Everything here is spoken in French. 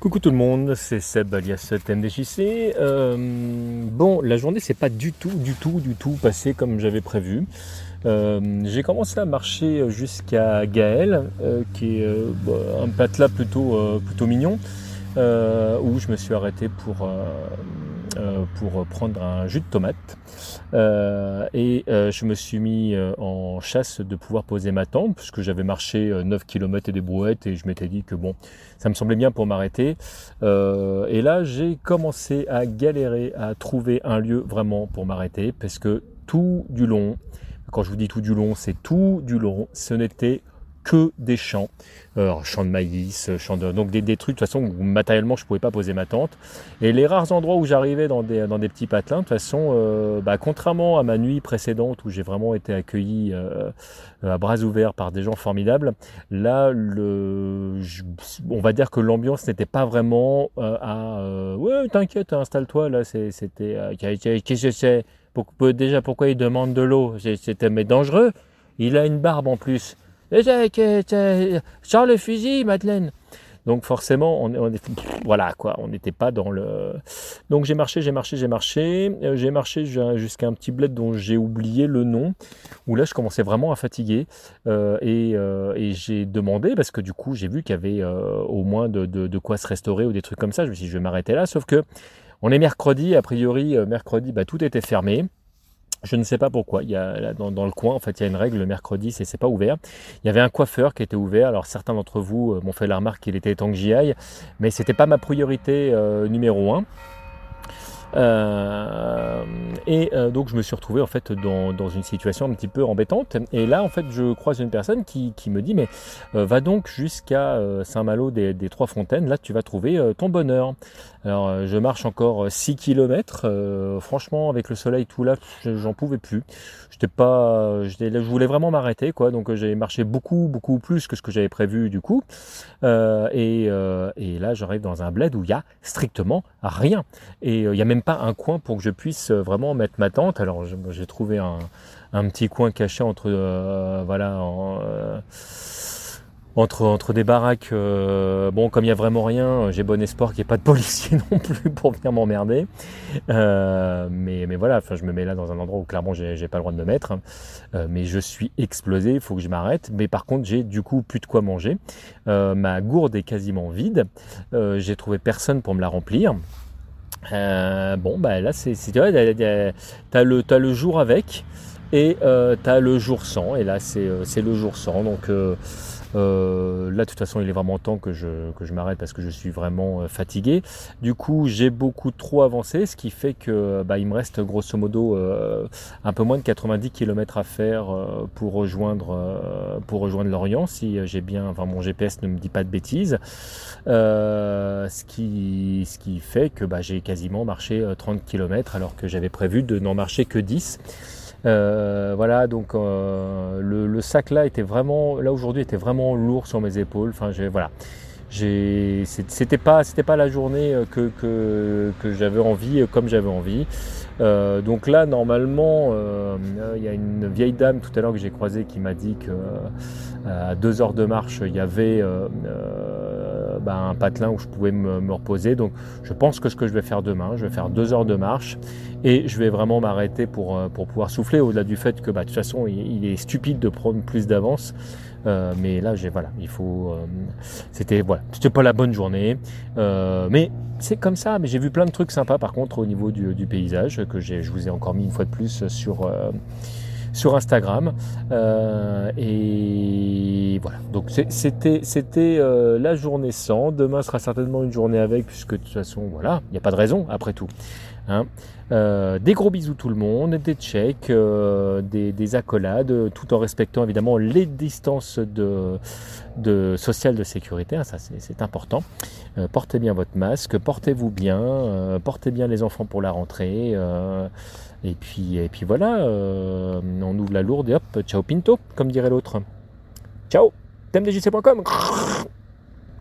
Coucou tout le monde, c'est Seb alias TMDJC. Euh, bon, la journée s'est pas du tout, du tout, du tout passée comme j'avais prévu. Euh, j'ai commencé à marcher jusqu'à Gaël, euh, qui est bah, un patelat plutôt, plutôt mignon, où je me suis arrêté pour euh, pour prendre un jus de tomate. Euh, et euh, je me suis mis en chasse de pouvoir poser ma tente, puisque j'avais marché 9 km et des brouettes, et je m'étais dit que bon, ça me semblait bien pour m'arrêter. et là, j'ai commencé à galérer à trouver un lieu vraiment pour m'arrêter, parce que tout du long, quand je vous dis tout du long, c'est tout du long, ce n'était que des champs, euh, champs de maïs, champs de, donc des, trucs de toute façon où matériellement je pouvais pas poser ma tente. Et les rares endroits où j'arrivais dans des, dans des petits patelins, de toute façon, euh, bah, contrairement à ma nuit précédente où j'ai vraiment été accueilli euh, à bras ouverts par des gens formidables, là, le, on va dire que l'ambiance n'était pas vraiment à ouais t'inquiète, installe-toi là, c'était qu'est-ce que c'est déjà pourquoi il demande de l'eau, c'était mais dangereux. Il a une barbe en plus. Sors le fusil, Madeleine. Donc forcément, on, on voilà quoi, on n'était pas dans le. Donc j'ai marché, j'ai marché, j'ai marché, euh, j'ai marché jusqu'à un petit bled dont j'ai oublié le nom. Où là, je commençais vraiment à fatiguer euh, euh, et, j'ai demandé parce que du coup, j'ai vu qu'il y avait au moins de, de, quoi se restaurer ou des trucs comme ça. Je me suis dit, je vais m'arrêter là. Sauf que on est mercredi, a priori mercredi, bah, tout était fermé. Je ne sais pas pourquoi. Il y a, dans, le coin, en fait, il y a une règle le mercredi, c'est pas ouvert. Il y avait un coiffeur qui était ouvert. Alors certains d'entre vous euh, m'ont fait la remarque qu'il était temps que j'y aille, mais c'était pas ma priorité euh, numéro un. Euh, et donc je me suis retrouvé en fait dans, une situation un petit peu embêtante. Et là en fait je croise une personne qui, qui me dit mais va donc jusqu'à Saint-Malo des, Trois Fontaines, là tu vas trouver ton bonheur. Alors je marche encore 6 km, franchement avec le soleil tout là j'en pouvais plus. Pas, je voulais vraiment m'arrêter quoi, donc j'ai marché beaucoup beaucoup plus que ce que j'avais prévu du coup. et, là j'arrive dans un bled où il y a strictement rien. Et il y a même pas un coin pour que je puisse euh, vraiment mettre ma tente. Alors j'ai trouvé un, petit coin caché entre euh, voilà euh, entre, entre des baraques. bon, comme il y a vraiment rien, j'ai bon espoir qu'il n'y ait pas de policiers non plus pour venir m'emmerder. mais, mais voilà, enfin, je me mets là dans un endroit où clairement j'ai pas le droit de me mettre. mais je suis explosé, il faut que je m'arrête. Mais par contre, j'ai du coup plus de quoi manger. ma gourde est quasiment vide. j'ai trouvé personne pour me la remplir. Euh, bon, bah là, c'est, t'as le, as le jour avec et euh, tu as le jour sans. Et là, c'est, euh, le jour sans. Donc là, de toute façon, il est vraiment temps que je, que je m'arrête parce que je suis vraiment fatigué. Du coup, j'ai beaucoup trop avancé, ce qui fait que bah, il me reste grosso modo un peu moins de 90 km à faire pour rejoindre, pour rejoindre l'Orient, si j'ai bien, enfin mon GPS ne me dit pas de bêtises. ce, qui, ce qui fait que bah, j'ai quasiment marché 30 km alors que j'avais prévu de n'en marcher que 10. Euh, voilà, donc euh, le, sac là était vraiment, là aujourd'hui était vraiment lourd sur mes épaules. Enfin, j'ai, voilà, j'ai, c'était pas, c'était pas la journée euh, que, que, j'avais envie, comme j'avais envie. donc là, normalement, il y a une vieille dame tout à l'heure que j'ai croisée qui m'a dit que à deux heures de marche, il y avait bah, un patelin où je pouvais me, reposer. Donc je pense que ce que je vais faire demain, je vais faire deux heures de marche et je vais vraiment m'arrêter pour, euh, pour pouvoir souffler au-delà du fait que bah, de toute façon il, est stupide de prendre plus d'avance. Euh, mais là, j'ai voilà, il faut. Euh, c'était voilà, c'était pas la bonne journée, mais c'est comme ça. Mais j'ai vu plein de trucs sympas par contre au niveau du, du paysage que je vous ai encore mis une fois de plus sur sur Instagram. Euh, et voilà. Donc c'était c'était euh, la journée sans. Demain sera certainement une journée avec, puisque de toute façon, voilà, il n'y a pas de raison après tout. Hein. Euh, des gros bisous tout le monde, des checks, des, accolades, tout en respectant évidemment les distances de, de sociales de sécurité, hein, ça c'est important. portez bien votre masque, portez-vous bien, portez bien les enfants pour la rentrée. Et puis, et puis voilà, euh, on ouvre la lourde et hop, ciao pinto, comme dirait l'autre. Ciao, thèmedjc.com